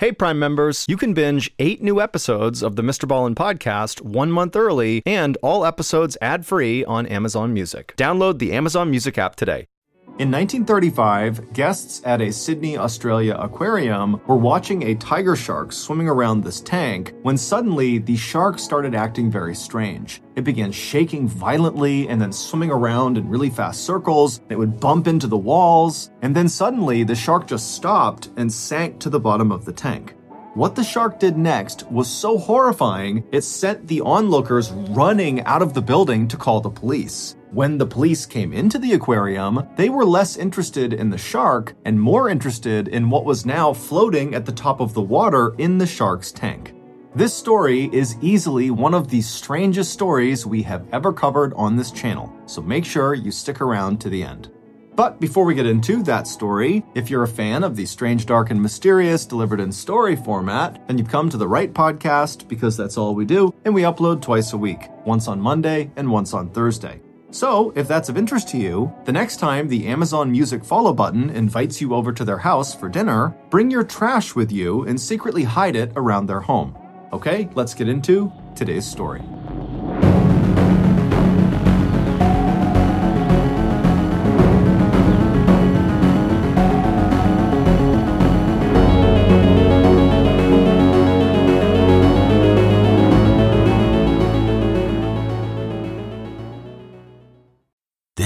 Hey, Prime members, you can binge eight new episodes of the Mr. Ballen podcast one month early and all episodes ad free on Amazon Music. Download the Amazon Music app today. In 1935, guests at a Sydney, Australia aquarium were watching a tiger shark swimming around this tank when suddenly the shark started acting very strange. It began shaking violently and then swimming around in really fast circles. It would bump into the walls, and then suddenly the shark just stopped and sank to the bottom of the tank. What the shark did next was so horrifying, it sent the onlookers running out of the building to call the police. When the police came into the aquarium, they were less interested in the shark and more interested in what was now floating at the top of the water in the shark's tank. This story is easily one of the strangest stories we have ever covered on this channel, so make sure you stick around to the end. But before we get into that story, if you're a fan of the strange, dark, and mysterious delivered in story format, then you've come to the right podcast because that's all we do, and we upload twice a week, once on Monday and once on Thursday. So, if that's of interest to you, the next time the Amazon Music follow button invites you over to their house for dinner, bring your trash with you and secretly hide it around their home. Okay, let's get into today's story.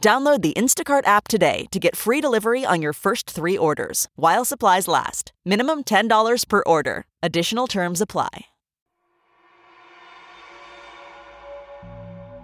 Download the Instacart app today to get free delivery on your first three orders while supplies last. Minimum $10 per order. Additional terms apply.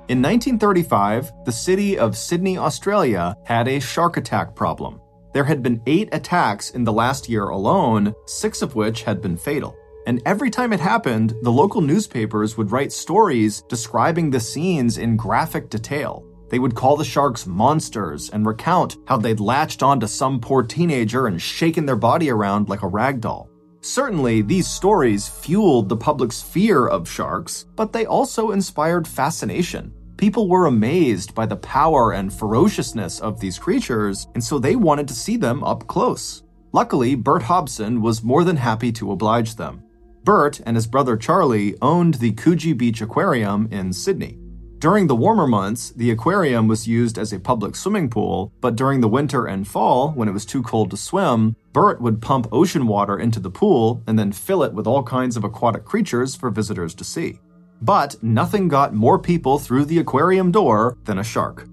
In 1935, the city of Sydney, Australia had a shark attack problem. There had been eight attacks in the last year alone, six of which had been fatal. And every time it happened, the local newspapers would write stories describing the scenes in graphic detail. They would call the sharks monsters and recount how they'd latched onto some poor teenager and shaken their body around like a rag doll. Certainly, these stories fueled the public's fear of sharks, but they also inspired fascination. People were amazed by the power and ferociousness of these creatures, and so they wanted to see them up close. Luckily, Bert Hobson was more than happy to oblige them. Bert and his brother Charlie owned the Coogee Beach Aquarium in Sydney. During the warmer months, the aquarium was used as a public swimming pool, but during the winter and fall, when it was too cold to swim, Bert would pump ocean water into the pool and then fill it with all kinds of aquatic creatures for visitors to see. But nothing got more people through the aquarium door than a shark.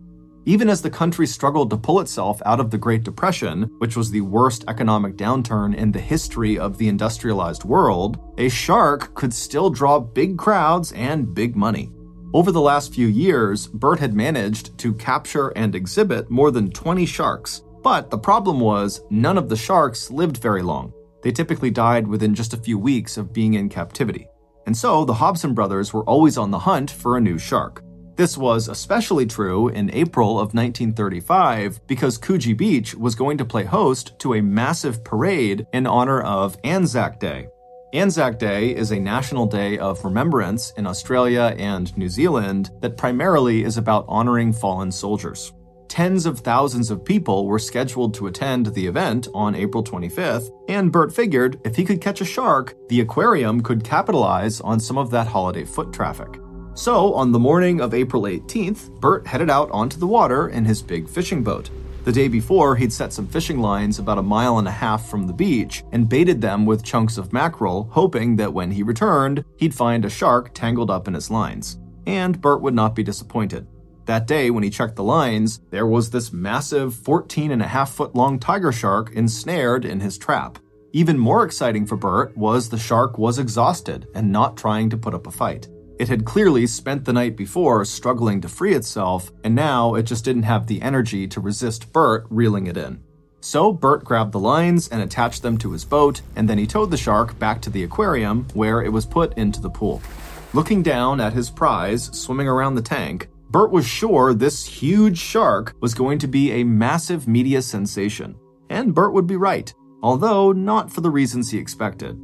Even as the country struggled to pull itself out of the Great Depression, which was the worst economic downturn in the history of the industrialized world, a shark could still draw big crowds and big money. Over the last few years, Bert had managed to capture and exhibit more than 20 sharks, but the problem was none of the sharks lived very long. They typically died within just a few weeks of being in captivity. And so the Hobson brothers were always on the hunt for a new shark. This was especially true in April of 1935 because Coogee Beach was going to play host to a massive parade in honor of Anzac Day. Anzac Day is a national day of remembrance in Australia and New Zealand that primarily is about honoring fallen soldiers. Tens of thousands of people were scheduled to attend the event on April 25th, and Bert figured if he could catch a shark, the aquarium could capitalize on some of that holiday foot traffic. So, on the morning of April 18th, Bert headed out onto the water in his big fishing boat. The day before, he'd set some fishing lines about a mile and a half from the beach and baited them with chunks of mackerel, hoping that when he returned, he'd find a shark tangled up in his lines. And Bert would not be disappointed. That day, when he checked the lines, there was this massive 14 and a half foot long tiger shark ensnared in his trap. Even more exciting for Bert was the shark was exhausted and not trying to put up a fight. It had clearly spent the night before struggling to free itself, and now it just didn't have the energy to resist Bert reeling it in. So Bert grabbed the lines and attached them to his boat, and then he towed the shark back to the aquarium where it was put into the pool. Looking down at his prize swimming around the tank, Bert was sure this huge shark was going to be a massive media sensation. And Bert would be right, although not for the reasons he expected.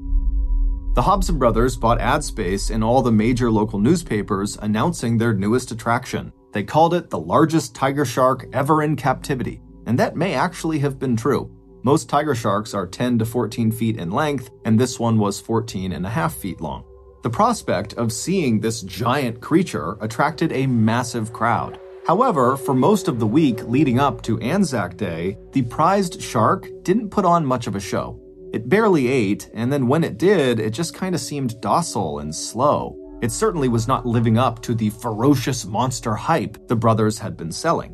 The Hobson brothers bought ad space in all the major local newspapers announcing their newest attraction. They called it the largest tiger shark ever in captivity, and that may actually have been true. Most tiger sharks are 10 to 14 feet in length, and this one was 14 and a half feet long. The prospect of seeing this giant creature attracted a massive crowd. However, for most of the week leading up to Anzac Day, the prized shark didn't put on much of a show. It barely ate, and then when it did, it just kind of seemed docile and slow. It certainly was not living up to the ferocious monster hype the brothers had been selling.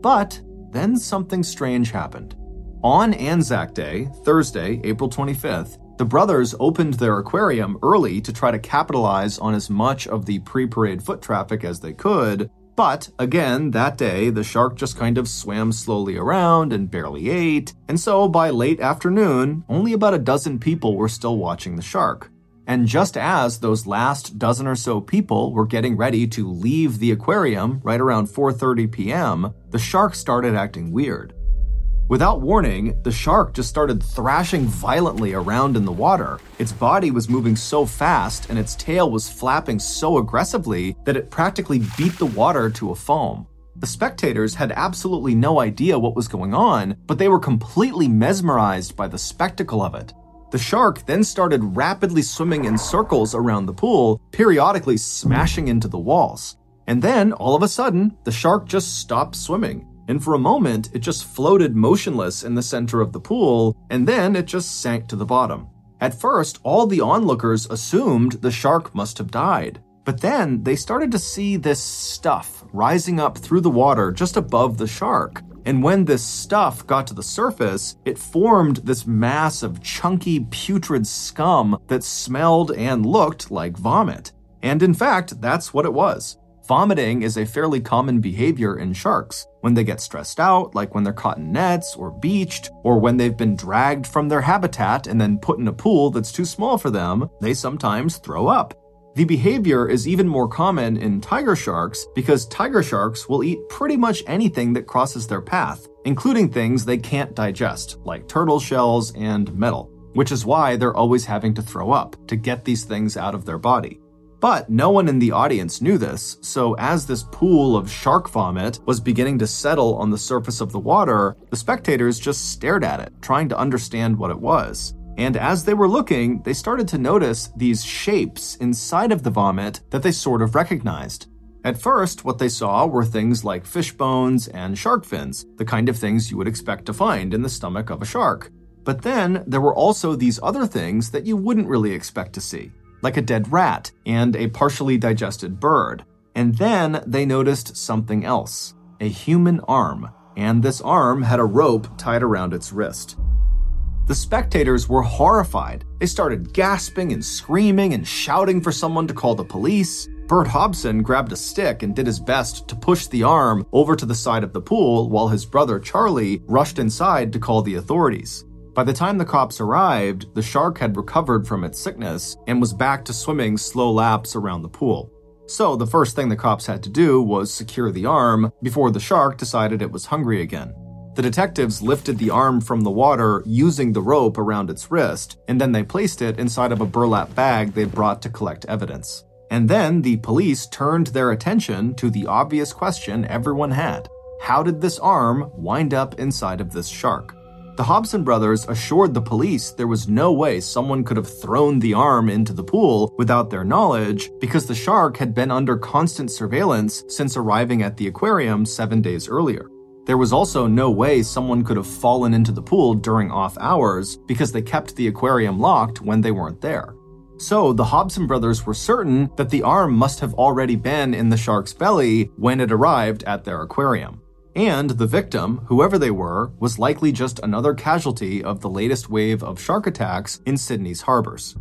But then something strange happened. On Anzac Day, Thursday, April 25th, the brothers opened their aquarium early to try to capitalize on as much of the pre parade foot traffic as they could. But again, that day, the shark just kind of swam slowly around and barely ate, and so by late afternoon, only about a dozen people were still watching the shark. And just as those last dozen or so people were getting ready to leave the aquarium right around 4:30 p.m., the shark started acting weird. Without warning, the shark just started thrashing violently around in the water. Its body was moving so fast and its tail was flapping so aggressively that it practically beat the water to a foam. The spectators had absolutely no idea what was going on, but they were completely mesmerized by the spectacle of it. The shark then started rapidly swimming in circles around the pool, periodically smashing into the walls. And then, all of a sudden, the shark just stopped swimming and for a moment it just floated motionless in the center of the pool, and then it just sank to the bottom. At first, all the onlookers assumed the shark must have died. But then they started to see this stuff rising up through the water just above the shark. And when this stuff got to the surface, it formed this mass of chunky, putrid scum that smelled and looked like vomit. And in fact, that's what it was. Vomiting is a fairly common behavior in sharks. When they get stressed out, like when they're caught in nets or beached, or when they've been dragged from their habitat and then put in a pool that's too small for them, they sometimes throw up. The behavior is even more common in tiger sharks because tiger sharks will eat pretty much anything that crosses their path, including things they can't digest, like turtle shells and metal, which is why they're always having to throw up to get these things out of their body. But no one in the audience knew this, so as this pool of shark vomit was beginning to settle on the surface of the water, the spectators just stared at it, trying to understand what it was. And as they were looking, they started to notice these shapes inside of the vomit that they sort of recognized. At first, what they saw were things like fish bones and shark fins, the kind of things you would expect to find in the stomach of a shark. But then there were also these other things that you wouldn't really expect to see like a dead rat and a partially digested bird. And then they noticed something else a human arm, and this arm had a rope tied around its wrist. The spectators were horrified. They started gasping and screaming and shouting for someone to call the police. Bert Hobson grabbed a stick and did his best to push the arm over to the side of the pool while his brother Charlie rushed inside to call the authorities. By the time the cops arrived, the shark had recovered from its sickness and was back to swimming slow laps around the pool. So the first thing the cops had to do was secure the arm before the shark decided it was hungry again. The detectives lifted the arm from the water using the rope around its wrist, and then they placed it inside of a burlap bag they'd brought to collect evidence. And then the police turned their attention to the obvious question everyone had How did this arm wind up inside of this shark? The Hobson brothers assured the police there was no way someone could have thrown the arm into the pool without their knowledge because the shark had been under constant surveillance since arriving at the aquarium seven days earlier. There was also no way someone could have fallen into the pool during off hours because they kept the aquarium locked when they weren't there. So the Hobson brothers were certain that the arm must have already been in the shark's belly when it arrived at their aquarium. And the victim, whoever they were, was likely just another casualty of the latest wave of shark attacks in Sydney's harbors.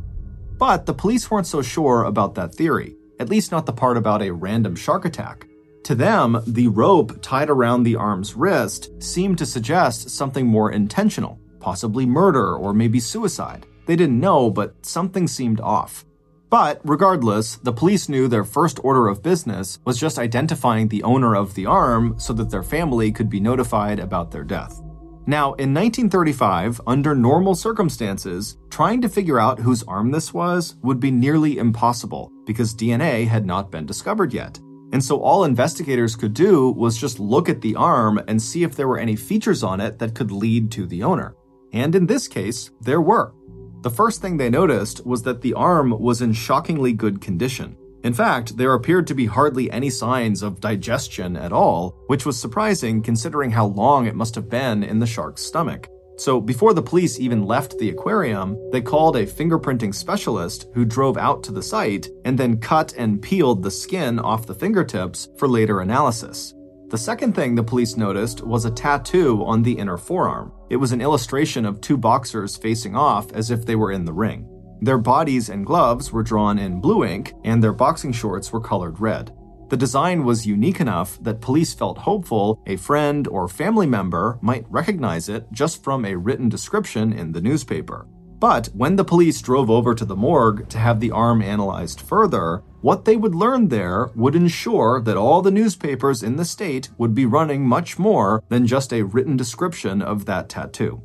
But the police weren't so sure about that theory, at least not the part about a random shark attack. To them, the rope tied around the arm's wrist seemed to suggest something more intentional, possibly murder or maybe suicide. They didn't know, but something seemed off. But regardless, the police knew their first order of business was just identifying the owner of the arm so that their family could be notified about their death. Now, in 1935, under normal circumstances, trying to figure out whose arm this was would be nearly impossible because DNA had not been discovered yet. And so all investigators could do was just look at the arm and see if there were any features on it that could lead to the owner. And in this case, there were. The first thing they noticed was that the arm was in shockingly good condition. In fact, there appeared to be hardly any signs of digestion at all, which was surprising considering how long it must have been in the shark's stomach. So, before the police even left the aquarium, they called a fingerprinting specialist who drove out to the site and then cut and peeled the skin off the fingertips for later analysis. The second thing the police noticed was a tattoo on the inner forearm. It was an illustration of two boxers facing off as if they were in the ring. Their bodies and gloves were drawn in blue ink, and their boxing shorts were colored red. The design was unique enough that police felt hopeful a friend or family member might recognize it just from a written description in the newspaper. But when the police drove over to the morgue to have the arm analyzed further, what they would learn there would ensure that all the newspapers in the state would be running much more than just a written description of that tattoo.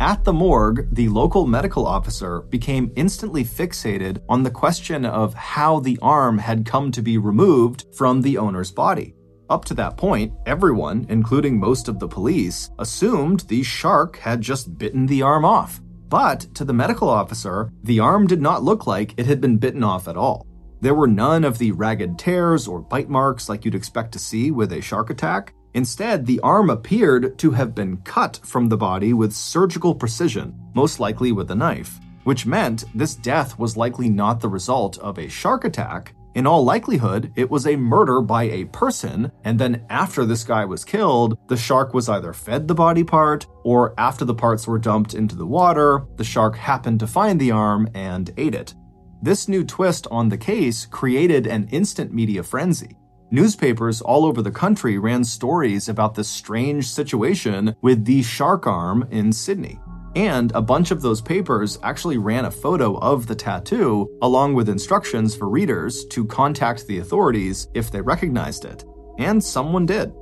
At the morgue, the local medical officer became instantly fixated on the question of how the arm had come to be removed from the owner's body. Up to that point, everyone, including most of the police, assumed the shark had just bitten the arm off. But to the medical officer, the arm did not look like it had been bitten off at all. There were none of the ragged tears or bite marks like you'd expect to see with a shark attack. Instead, the arm appeared to have been cut from the body with surgical precision, most likely with a knife, which meant this death was likely not the result of a shark attack. In all likelihood, it was a murder by a person, and then after this guy was killed, the shark was either fed the body part, or after the parts were dumped into the water, the shark happened to find the arm and ate it. This new twist on the case created an instant media frenzy. Newspapers all over the country ran stories about this strange situation with the shark arm in Sydney. And a bunch of those papers actually ran a photo of the tattoo, along with instructions for readers to contact the authorities if they recognized it. And someone did.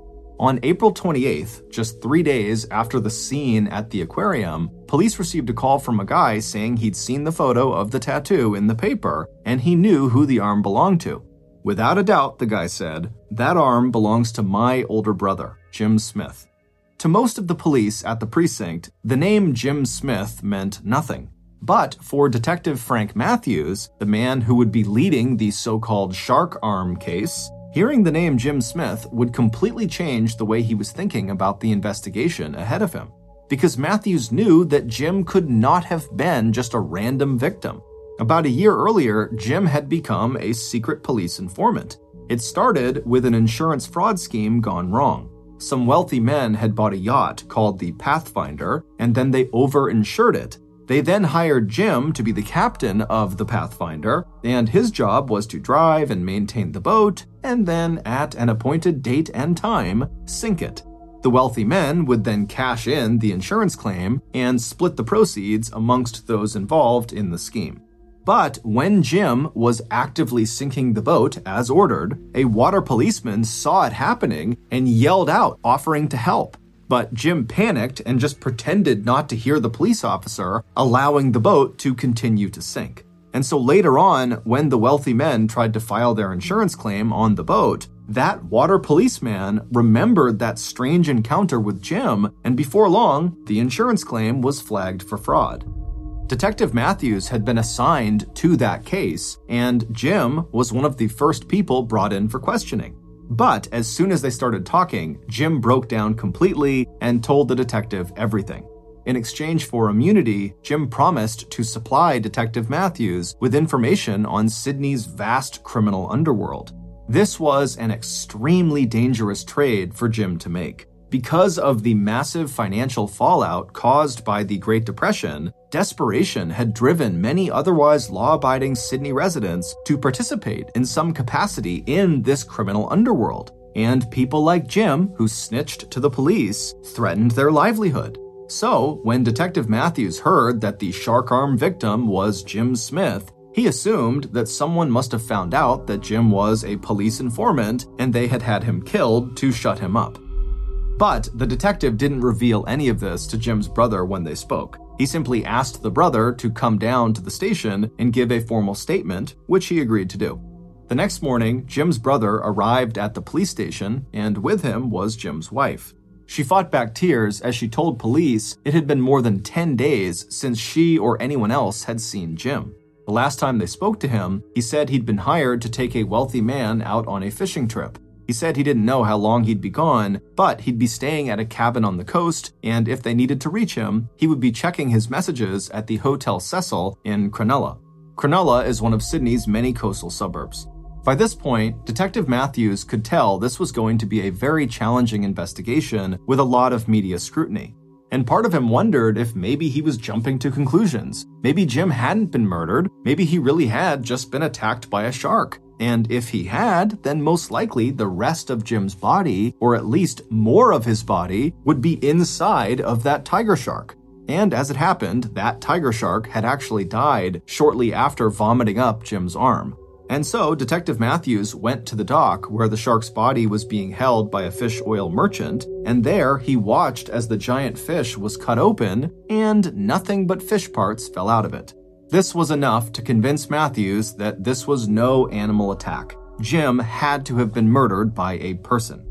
On April 28th, just three days after the scene at the aquarium, police received a call from a guy saying he'd seen the photo of the tattoo in the paper and he knew who the arm belonged to. Without a doubt, the guy said, that arm belongs to my older brother, Jim Smith. To most of the police at the precinct, the name Jim Smith meant nothing. But for Detective Frank Matthews, the man who would be leading the so called shark arm case, hearing the name Jim Smith would completely change the way he was thinking about the investigation ahead of him. Because Matthews knew that Jim could not have been just a random victim. About a year earlier, Jim had become a secret police informant. It started with an insurance fraud scheme gone wrong. Some wealthy men had bought a yacht called the Pathfinder, and then they overinsured it. They then hired Jim to be the captain of the Pathfinder, and his job was to drive and maintain the boat, and then, at an appointed date and time, sink it. The wealthy men would then cash in the insurance claim and split the proceeds amongst those involved in the scheme. But when Jim was actively sinking the boat as ordered, a water policeman saw it happening and yelled out, offering to help. But Jim panicked and just pretended not to hear the police officer, allowing the boat to continue to sink. And so later on, when the wealthy men tried to file their insurance claim on the boat, that water policeman remembered that strange encounter with Jim, and before long, the insurance claim was flagged for fraud. Detective Matthews had been assigned to that case, and Jim was one of the first people brought in for questioning. But as soon as they started talking, Jim broke down completely and told the detective everything. In exchange for immunity, Jim promised to supply Detective Matthews with information on Sydney's vast criminal underworld. This was an extremely dangerous trade for Jim to make. Because of the massive financial fallout caused by the Great Depression, desperation had driven many otherwise law abiding Sydney residents to participate in some capacity in this criminal underworld. And people like Jim, who snitched to the police, threatened their livelihood. So, when Detective Matthews heard that the shark arm victim was Jim Smith, he assumed that someone must have found out that Jim was a police informant and they had had him killed to shut him up. But the detective didn't reveal any of this to Jim's brother when they spoke. He simply asked the brother to come down to the station and give a formal statement, which he agreed to do. The next morning, Jim's brother arrived at the police station, and with him was Jim's wife. She fought back tears as she told police it had been more than 10 days since she or anyone else had seen Jim. The last time they spoke to him, he said he'd been hired to take a wealthy man out on a fishing trip. He said he didn't know how long he'd be gone, but he'd be staying at a cabin on the coast, and if they needed to reach him, he would be checking his messages at the Hotel Cecil in Cronulla. Cronulla is one of Sydney's many coastal suburbs. By this point, Detective Matthews could tell this was going to be a very challenging investigation with a lot of media scrutiny. And part of him wondered if maybe he was jumping to conclusions. Maybe Jim hadn't been murdered. Maybe he really had just been attacked by a shark. And if he had, then most likely the rest of Jim's body, or at least more of his body, would be inside of that tiger shark. And as it happened, that tiger shark had actually died shortly after vomiting up Jim's arm. And so, Detective Matthews went to the dock where the shark's body was being held by a fish oil merchant, and there he watched as the giant fish was cut open and nothing but fish parts fell out of it. This was enough to convince Matthews that this was no animal attack. Jim had to have been murdered by a person.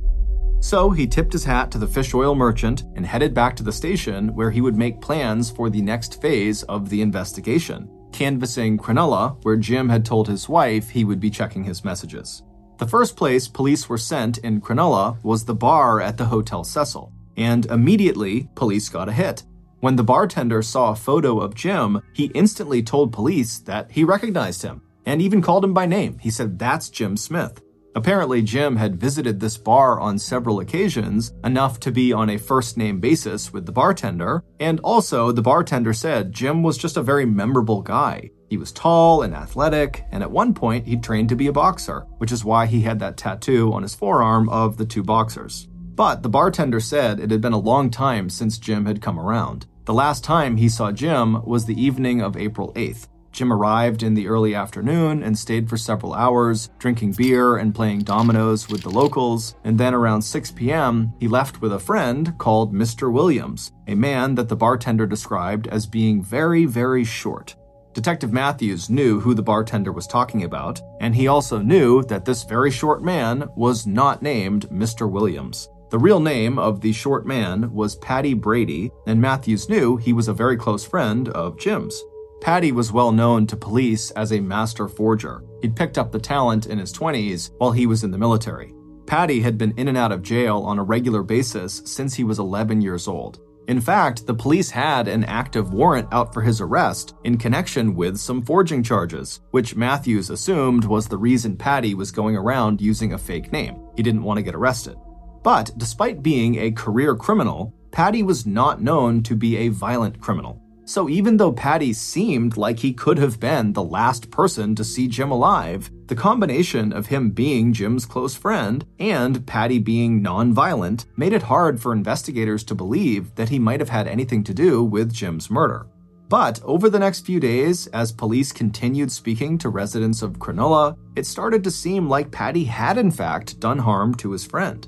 So he tipped his hat to the fish oil merchant and headed back to the station where he would make plans for the next phase of the investigation, canvassing Cronulla, where Jim had told his wife he would be checking his messages. The first place police were sent in Cronulla was the bar at the Hotel Cecil, and immediately police got a hit. When the bartender saw a photo of Jim, he instantly told police that he recognized him and even called him by name. He said, That's Jim Smith. Apparently, Jim had visited this bar on several occasions, enough to be on a first name basis with the bartender, and also the bartender said Jim was just a very memorable guy. He was tall and athletic, and at one point he trained to be a boxer, which is why he had that tattoo on his forearm of the two boxers. But the bartender said it had been a long time since Jim had come around. The last time he saw Jim was the evening of April 8th. Jim arrived in the early afternoon and stayed for several hours, drinking beer and playing dominoes with the locals, and then around 6 p.m., he left with a friend called Mr. Williams, a man that the bartender described as being very, very short. Detective Matthews knew who the bartender was talking about, and he also knew that this very short man was not named Mr. Williams. The real name of the short man was Paddy Brady, and Matthews knew he was a very close friend of Jim's. Paddy was well known to police as a master forger. He'd picked up the talent in his 20s while he was in the military. Paddy had been in and out of jail on a regular basis since he was 11 years old. In fact, the police had an active warrant out for his arrest in connection with some forging charges, which Matthews assumed was the reason Paddy was going around using a fake name. He didn't want to get arrested. But despite being a career criminal, Paddy was not known to be a violent criminal. So even though Paddy seemed like he could have been the last person to see Jim alive, the combination of him being Jim's close friend and Paddy being non-violent made it hard for investigators to believe that he might have had anything to do with Jim's murder. But over the next few days, as police continued speaking to residents of Cronulla, it started to seem like Paddy had in fact done harm to his friend.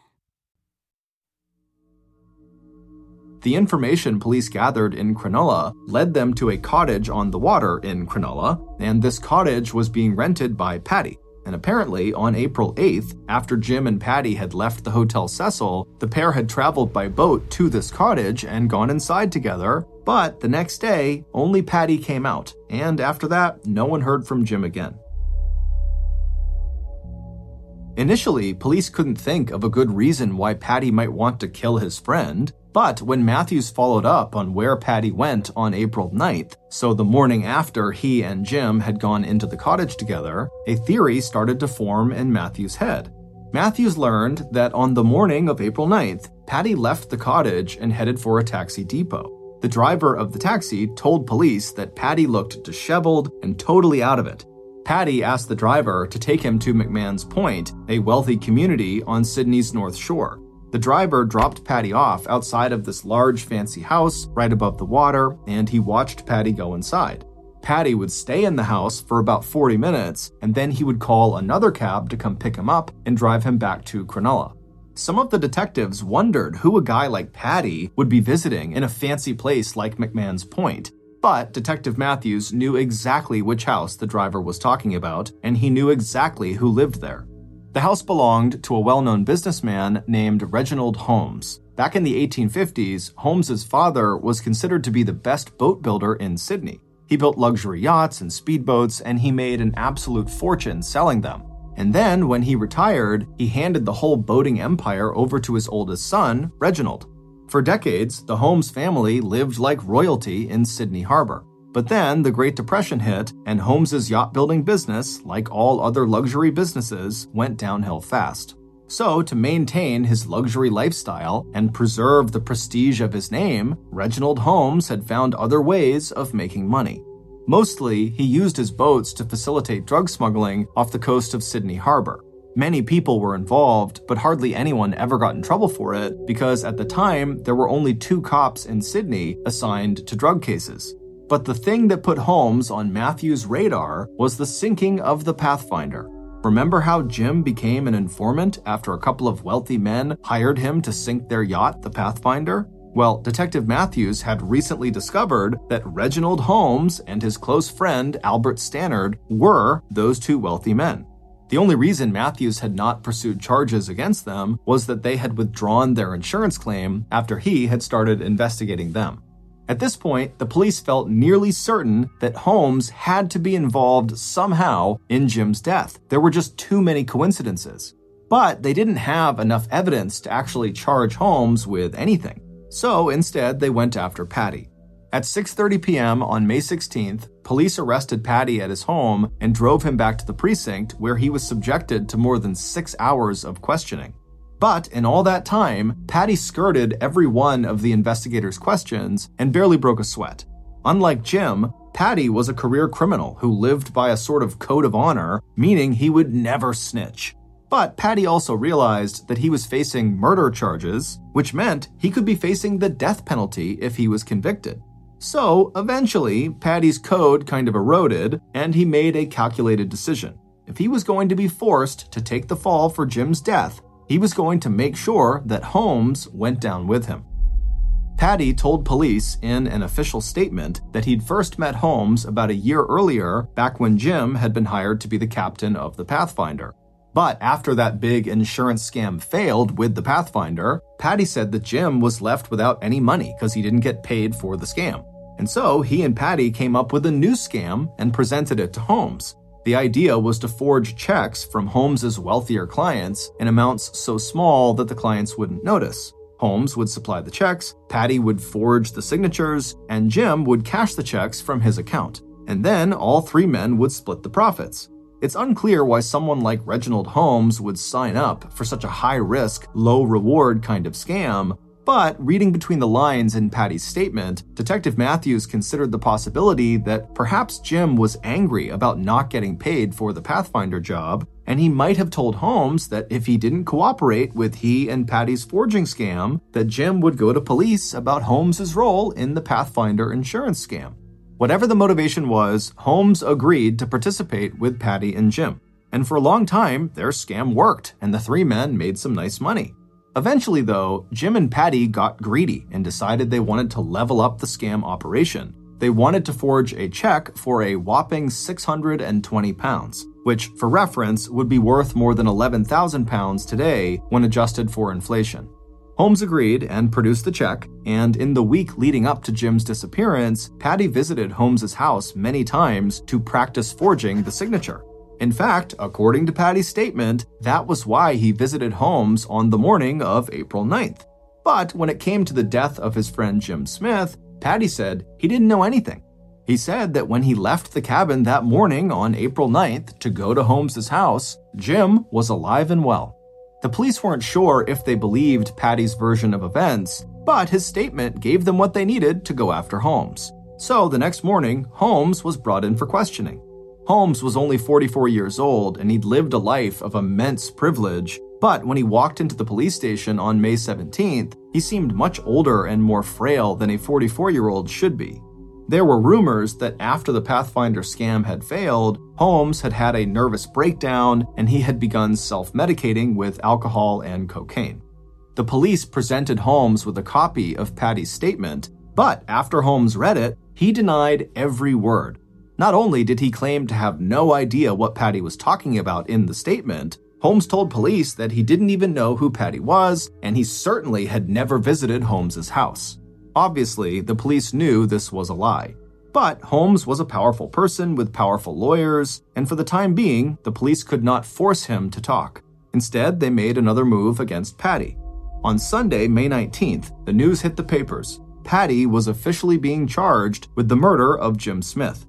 The information police gathered in Cronulla led them to a cottage on the water in Cronulla, and this cottage was being rented by Paddy. And apparently, on April 8th, after Jim and Paddy had left the Hotel Cecil, the pair had traveled by boat to this cottage and gone inside together. But the next day, only Paddy came out, and after that, no one heard from Jim again. Initially, police couldn't think of a good reason why Paddy might want to kill his friend, but when Matthews followed up on where Paddy went on April 9th, so the morning after he and Jim had gone into the cottage together, a theory started to form in Matthews' head. Matthews learned that on the morning of April 9th, Paddy left the cottage and headed for a taxi depot. The driver of the taxi told police that Paddy looked disheveled and totally out of it. Paddy asked the driver to take him to McMahon's Point, a wealthy community on Sydney's North Shore. The driver dropped Paddy off outside of this large fancy house right above the water, and he watched Paddy go inside. Paddy would stay in the house for about 40 minutes, and then he would call another cab to come pick him up and drive him back to Cronulla. Some of the detectives wondered who a guy like Paddy would be visiting in a fancy place like McMahon's Point, but Detective Matthews knew exactly which house the driver was talking about, and he knew exactly who lived there. The house belonged to a well known businessman named Reginald Holmes. Back in the 1850s, Holmes's father was considered to be the best boat builder in Sydney. He built luxury yachts and speedboats, and he made an absolute fortune selling them. And then, when he retired, he handed the whole boating empire over to his oldest son, Reginald. For decades, the Holmes family lived like royalty in Sydney Harbor. But then the Great Depression hit, and Holmes's yacht building business, like all other luxury businesses, went downhill fast. So, to maintain his luxury lifestyle and preserve the prestige of his name, Reginald Holmes had found other ways of making money. Mostly, he used his boats to facilitate drug smuggling off the coast of Sydney Harbor. Many people were involved, but hardly anyone ever got in trouble for it because at the time there were only two cops in Sydney assigned to drug cases. But the thing that put Holmes on Matthews' radar was the sinking of the Pathfinder. Remember how Jim became an informant after a couple of wealthy men hired him to sink their yacht, the Pathfinder? Well, Detective Matthews had recently discovered that Reginald Holmes and his close friend Albert Stannard were those two wealthy men. The only reason Matthews had not pursued charges against them was that they had withdrawn their insurance claim after he had started investigating them. At this point, the police felt nearly certain that Holmes had to be involved somehow in Jim's death. There were just too many coincidences. But they didn't have enough evidence to actually charge Holmes with anything. So instead, they went after Paddy. At 6:30 p.m. on May 16th, police arrested Paddy at his home and drove him back to the precinct where he was subjected to more than 6 hours of questioning. But in all that time, Paddy skirted every one of the investigators' questions and barely broke a sweat. Unlike Jim, Paddy was a career criminal who lived by a sort of code of honor, meaning he would never snitch. But Paddy also realized that he was facing murder charges, which meant he could be facing the death penalty if he was convicted. So, eventually, Paddy's code kind of eroded, and he made a calculated decision. If he was going to be forced to take the fall for Jim's death, he was going to make sure that Holmes went down with him. Paddy told police in an official statement that he'd first met Holmes about a year earlier, back when Jim had been hired to be the captain of the Pathfinder. But after that big insurance scam failed with the Pathfinder, Paddy said that Jim was left without any money because he didn't get paid for the scam. And so he and Paddy came up with a new scam and presented it to Holmes. The idea was to forge checks from Holmes's wealthier clients in amounts so small that the clients wouldn't notice. Holmes would supply the checks, Paddy would forge the signatures, and Jim would cash the checks from his account. And then all three men would split the profits. It's unclear why someone like Reginald Holmes would sign up for such a high risk, low reward kind of scam, but reading between the lines in Paddy's statement, Detective Matthews considered the possibility that perhaps Jim was angry about not getting paid for the Pathfinder job, and he might have told Holmes that if he didn't cooperate with he and Paddy's forging scam, that Jim would go to police about Holmes's role in the Pathfinder insurance scam. Whatever the motivation was, Holmes agreed to participate with Paddy and Jim. And for a long time, their scam worked, and the three men made some nice money. Eventually, though, Jim and Paddy got greedy and decided they wanted to level up the scam operation. They wanted to forge a check for a whopping 620 pounds, which, for reference, would be worth more than 11,000 pounds today when adjusted for inflation. Holmes agreed and produced the check, and in the week leading up to Jim's disappearance, Paddy visited Holmes's house many times to practice forging the signature. In fact, according to Paddy's statement, that was why he visited Holmes on the morning of April 9th. But when it came to the death of his friend Jim Smith, Paddy said he didn't know anything. He said that when he left the cabin that morning on April 9th to go to Holmes's house, Jim was alive and well. The police weren't sure if they believed Paddy's version of events, but his statement gave them what they needed to go after Holmes. So the next morning, Holmes was brought in for questioning. Holmes was only 44 years old and he'd lived a life of immense privilege, but when he walked into the police station on May 17th, he seemed much older and more frail than a 44 year old should be. There were rumors that after the Pathfinder scam had failed, Holmes had had a nervous breakdown and he had begun self medicating with alcohol and cocaine. The police presented Holmes with a copy of Paddy's statement, but after Holmes read it, he denied every word, not only did he claim to have no idea what Paddy was talking about in the statement, Holmes told police that he didn't even know who Paddy was, and he certainly had never visited Holmes's house. Obviously, the police knew this was a lie. But Holmes was a powerful person with powerful lawyers, and for the time being, the police could not force him to talk. Instead, they made another move against Paddy. On Sunday, May 19th, the news hit the papers. Paddy was officially being charged with the murder of Jim Smith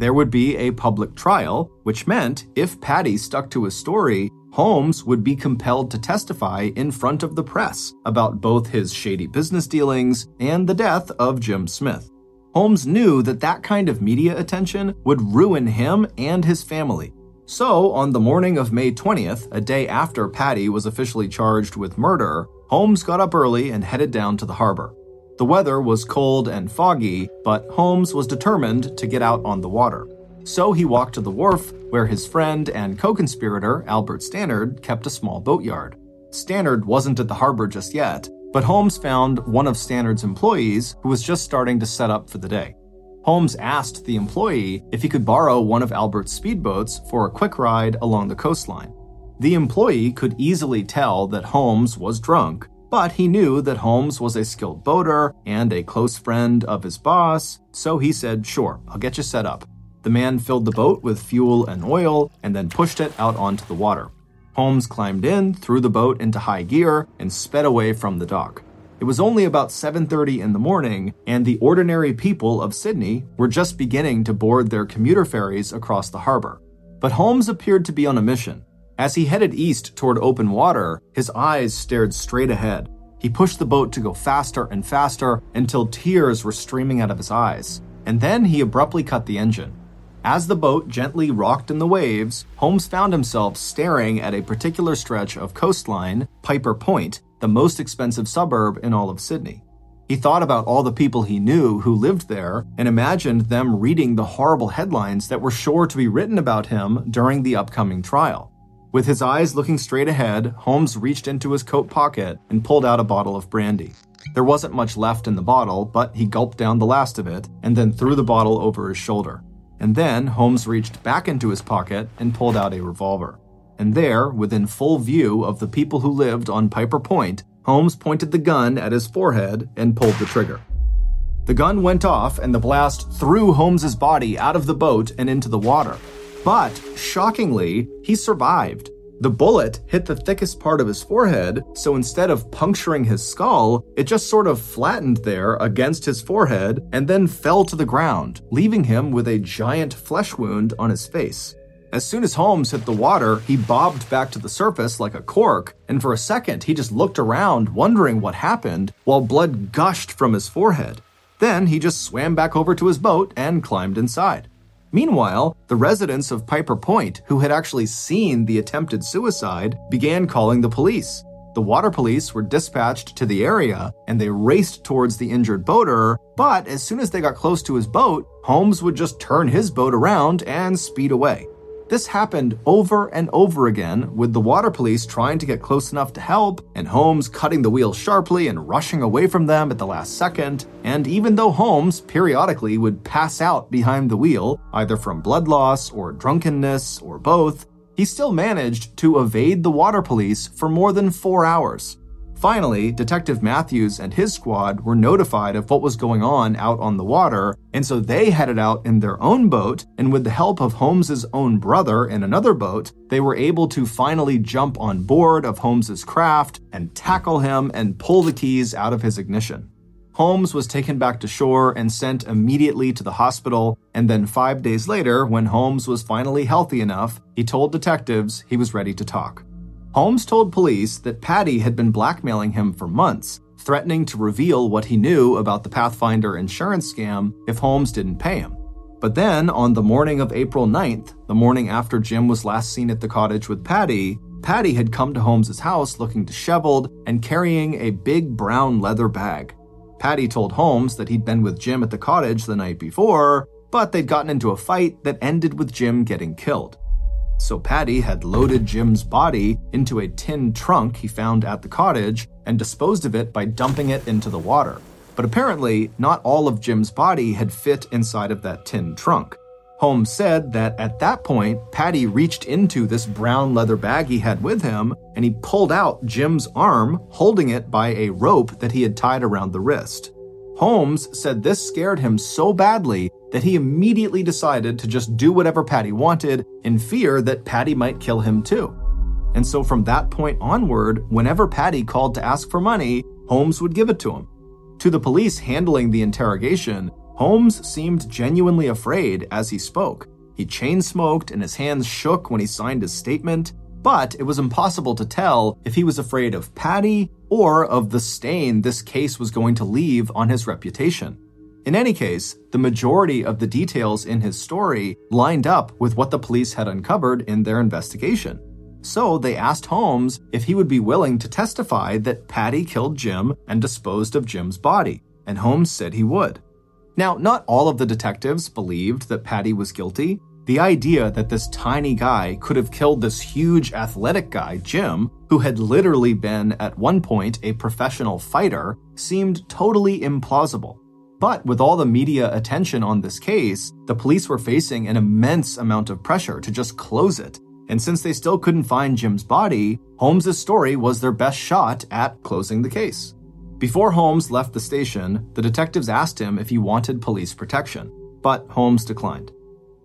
there would be a public trial, which meant if Paddy stuck to his story, Holmes would be compelled to testify in front of the press about both his shady business dealings and the death of Jim Smith. Holmes knew that that kind of media attention would ruin him and his family. So, on the morning of May 20th, a day after Paddy was officially charged with murder, Holmes got up early and headed down to the harbor. The weather was cold and foggy, but Holmes was determined to get out on the water. So he walked to the wharf, where his friend and co conspirator, Albert Stannard, kept a small boatyard. Stannard wasn't at the harbor just yet, but Holmes found one of Stannard's employees who was just starting to set up for the day. Holmes asked the employee if he could borrow one of Albert's speedboats for a quick ride along the coastline. The employee could easily tell that Holmes was drunk but he knew that Holmes was a skilled boater and a close friend of his boss, so he said, Sure, I'll get you set up. The man filled the boat with fuel and oil and then pushed it out onto the water. Holmes climbed in, threw the boat into high gear, and sped away from the dock. It was only about 7:30 in the morning, and the ordinary people of Sydney were just beginning to board their commuter ferries across the harbor. But Holmes appeared to be on a mission. As he headed east toward open water, his eyes stared straight ahead. He pushed the boat to go faster and faster until tears were streaming out of his eyes. And then he abruptly cut the engine. As the boat gently rocked in the waves, Holmes found himself staring at a particular stretch of coastline, Piper Point, the most expensive suburb in all of Sydney. He thought about all the people he knew who lived there and imagined them reading the horrible headlines that were sure to be written about him during the upcoming trial. With his eyes looking straight ahead, Holmes reached into his coat pocket and pulled out a bottle of brandy. There wasn't much left in the bottle, but he gulped down the last of it and then threw the bottle over his shoulder. And then Holmes reached back into his pocket and pulled out a revolver. and there, within full view of the people who lived on Piper Point, Holmes pointed the gun at his forehead and pulled the trigger. The gun went off, and the blast threw Holmes's body out of the boat and into the water. But, shockingly, he survived. The bullet hit the thickest part of his forehead, so instead of puncturing his skull, it just sort of flattened there against his forehead and then fell to the ground, leaving him with a giant flesh wound on his face. As soon as Holmes hit the water, he bobbed back to the surface like a cork, and for a second he just looked around, wondering what happened, while blood gushed from his forehead. Then he just swam back over to his boat and climbed inside. Meanwhile, the residents of Piper Point, who had actually seen the attempted suicide, began calling the police. The water police were dispatched to the area and they raced towards the injured boater, but as soon as they got close to his boat, Holmes would just turn his boat around and speed away. This happened over and over again, with the water police trying to get close enough to help, and Holmes cutting the wheel sharply and rushing away from them at the last second. And even though Holmes periodically would pass out behind the wheel, either from blood loss or drunkenness or both, he still managed to evade the water police for more than four hours. Finally, Detective Matthews and his squad were notified of what was going on out on the water, and so they headed out in their own boat, and with the help of Holmes's own brother in another boat, they were able to finally jump on board of Holmes's craft and tackle him and pull the keys out of his ignition. Holmes was taken back to shore and sent immediately to the hospital, and then 5 days later, when Holmes was finally healthy enough, he told detectives he was ready to talk. Holmes told police that Paddy had been blackmailing him for months, threatening to reveal what he knew about the Pathfinder insurance scam if Holmes didn't pay him. But then, on the morning of April 9th, the morning after Jim was last seen at the cottage with Paddy, Paddy had come to Holmes's house looking disheveled and carrying a big brown leather bag. Paddy told Holmes that he'd been with Jim at the cottage the night before, but they'd gotten into a fight that ended with Jim getting killed. So Paddy had loaded Jim's body into a tin trunk he found at the cottage and disposed of it by dumping it into the water. But apparently, not all of Jim's body had fit inside of that tin trunk. Holmes said that at that point, Paddy reached into this brown leather bag he had with him and he pulled out Jim's arm, holding it by a rope that he had tied around the wrist. Holmes said this scared him so badly that he immediately decided to just do whatever Paddy wanted in fear that Paddy might kill him too. And so from that point onward, whenever Paddy called to ask for money, Holmes would give it to him. To the police handling the interrogation, Holmes seemed genuinely afraid as he spoke. He chain smoked and his hands shook when he signed his statement, but it was impossible to tell if he was afraid of Paddy or of the stain this case was going to leave on his reputation. In any case, the majority of the details in his story lined up with what the police had uncovered in their investigation. So they asked Holmes if he would be willing to testify that Paddy killed Jim and disposed of Jim's body, and Holmes said he would. Now, not all of the detectives believed that Paddy was guilty, the idea that this tiny guy could have killed this huge athletic guy, Jim, who had literally been at one point a professional fighter, seemed totally implausible. But with all the media attention on this case, the police were facing an immense amount of pressure to just close it. And since they still couldn't find Jim's body, Holmes' story was their best shot at closing the case. Before Holmes left the station, the detectives asked him if he wanted police protection, but Holmes declined.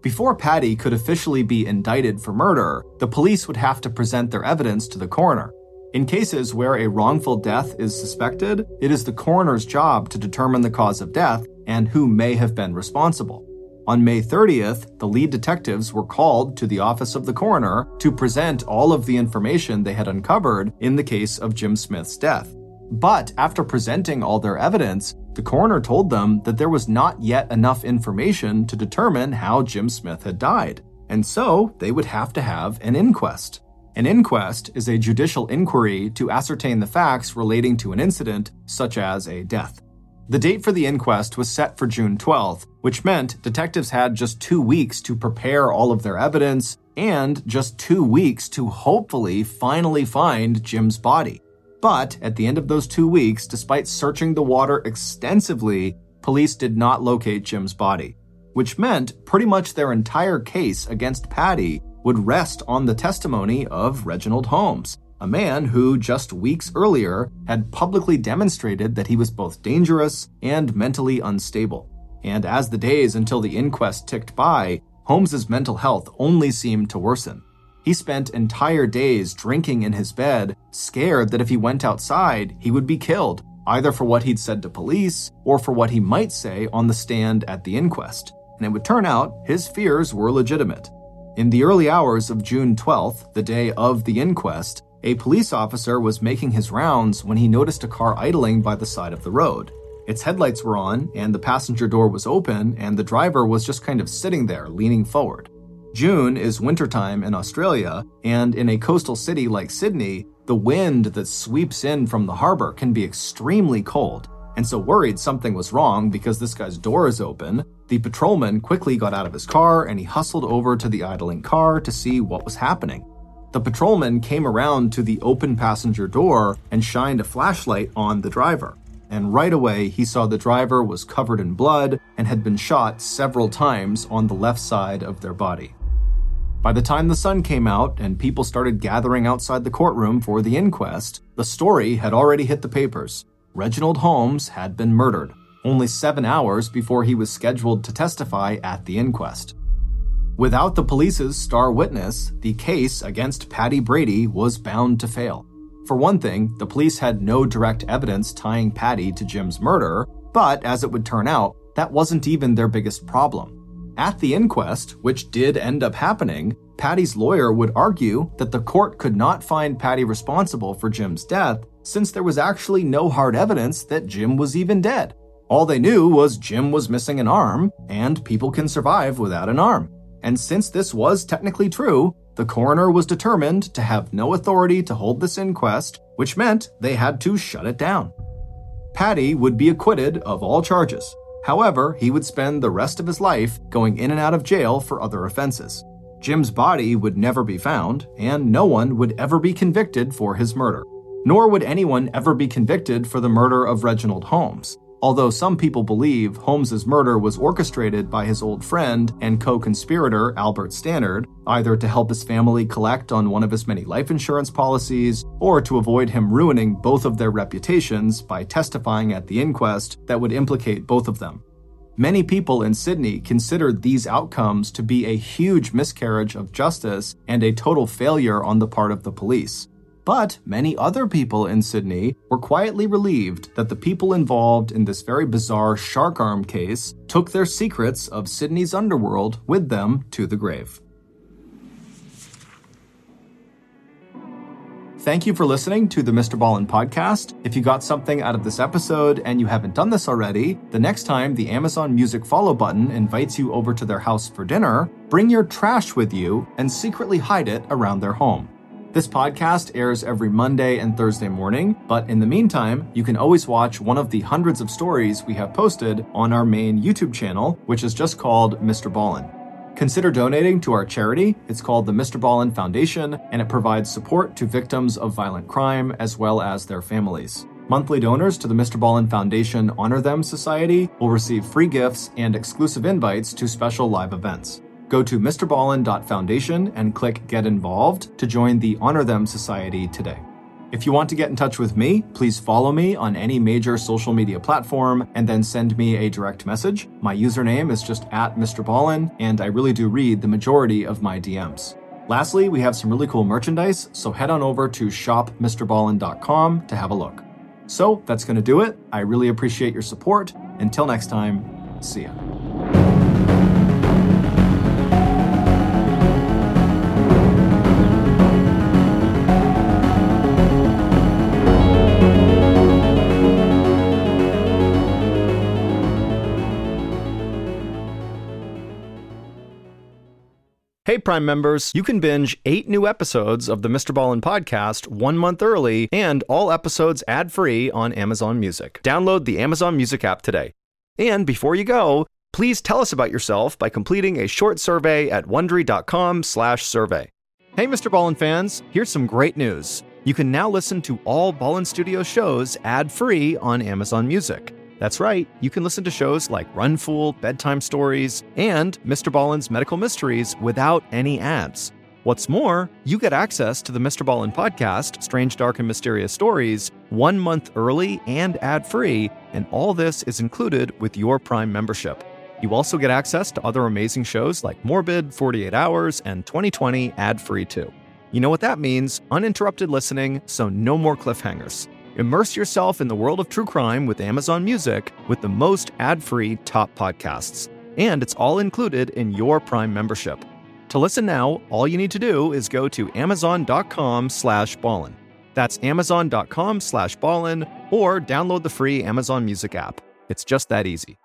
Before Paddy could officially be indicted for murder, the police would have to present their evidence to the coroner. In cases where a wrongful death is suspected, it is the coroner's job to determine the cause of death and who may have been responsible. On May 30th, the lead detectives were called to the office of the coroner to present all of the information they had uncovered in the case of Jim Smith's death. But after presenting all their evidence, the coroner told them that there was not yet enough information to determine how Jim Smith had died, and so they would have to have an inquest. An inquest is a judicial inquiry to ascertain the facts relating to an incident, such as a death. The date for the inquest was set for June 12th, which meant detectives had just two weeks to prepare all of their evidence and just two weeks to hopefully finally find Jim's body. But at the end of those two weeks, despite searching the water extensively, police did not locate Jim's body, which meant pretty much their entire case against Paddy would rest on the testimony of Reginald Holmes, a man who just weeks earlier had publicly demonstrated that he was both dangerous and mentally unstable. And as the days until the inquest ticked by, Holmes's mental health only seemed to worsen. He spent entire days drinking in his bed, scared that if he went outside, he would be killed, either for what he'd said to police or for what he might say on the stand at the inquest. And it would turn out his fears were legitimate. In the early hours of June 12th, the day of the inquest, a police officer was making his rounds when he noticed a car idling by the side of the road. Its headlights were on, and the passenger door was open, and the driver was just kind of sitting there, leaning forward. June is wintertime in Australia, and in a coastal city like Sydney, the wind that sweeps in from the harbor can be extremely cold. And so, worried something was wrong because this guy's door is open, the patrolman quickly got out of his car and he hustled over to the idling car to see what was happening. The patrolman came around to the open passenger door and shined a flashlight on the driver. And right away, he saw the driver was covered in blood and had been shot several times on the left side of their body. By the time the sun came out and people started gathering outside the courtroom for the inquest, the story had already hit the papers. Reginald Holmes had been murdered, only seven hours before he was scheduled to testify at the inquest. Without the police's star witness, the case against Paddy Brady was bound to fail. For one thing, the police had no direct evidence tying Paddy to Jim's murder, but as it would turn out, that wasn't even their biggest problem. At the inquest, which did end up happening, Paddy's lawyer would argue that the court could not find Paddy responsible for Jim's death since there was actually no hard evidence that Jim was even dead. All they knew was Jim was missing an arm, and people can survive without an arm. And since this was technically true, the coroner was determined to have no authority to hold this inquest, which meant they had to shut it down. Paddy would be acquitted of all charges, However, he would spend the rest of his life going in and out of jail for other offenses. Jim's body would never be found, and no one would ever be convicted for his murder. Nor would anyone ever be convicted for the murder of Reginald Holmes although some people believe Holmes's murder was orchestrated by his old friend and co-conspirator Albert Stannard, either to help his family collect on one of his many life insurance policies or to avoid him ruining both of their reputations by testifying at the inquest that would implicate both of them. Many people in Sydney considered these outcomes to be a huge miscarriage of justice and a total failure on the part of the police. But many other people in Sydney were quietly relieved that the people involved in this very bizarre shark arm case took their secrets of Sydney's underworld with them to the grave. Thank you for listening to the Mr. Ballen podcast. If you got something out of this episode and you haven't done this already, the next time the Amazon Music follow button invites you over to their house for dinner, bring your trash with you and secretly hide it around their home. This podcast airs every Monday and Thursday morning, but in the meantime, you can always watch one of the hundreds of stories we have posted on our main YouTube channel, which is just called Mr. Ballen. Consider donating to our charity. It's called the Mr. Ballen Foundation, and it provides support to victims of violent crime as well as their families. Monthly donors to the Mr. Ballen Foundation Honor Them Society will receive free gifts and exclusive invites to special live events. Go to mrballen.foundation and click Get Involved to join the Honor Them Society today. If you want to get in touch with me, please follow me on any major social media platform and then send me a direct message. My username is just at Mr. Ballen, and I really do read the majority of my DMs. Lastly, we have some really cool merchandise, so head on over to shopmrballen.com to have a look. So that's going to do it. I really appreciate your support. Until next time, see ya. Hey, Prime members, you can binge eight new episodes of the Mr. Ballen podcast one month early and all episodes ad free on Amazon Music. Download the Amazon Music app today. And before you go, please tell us about yourself by completing a short survey at wondery.com/slash survey. Hey, Mr. Ballen fans, here's some great news. You can now listen to all Ballen Studio shows ad free on Amazon Music. That's right, you can listen to shows like Run Fool, Bedtime Stories, and Mr. Ballen's Medical Mysteries without any ads. What's more, you get access to the Mr. Ballen podcast, Strange, Dark, and Mysterious Stories, one month early and ad free, and all this is included with your Prime membership. You also get access to other amazing shows like Morbid, 48 Hours, and 2020 ad free too. You know what that means uninterrupted listening, so no more cliffhangers. Immerse yourself in the world of true crime with Amazon Music with the most ad free top podcasts. And it's all included in your Prime membership. To listen now, all you need to do is go to amazon.com slash ballin. That's amazon.com slash ballin or download the free Amazon Music app. It's just that easy.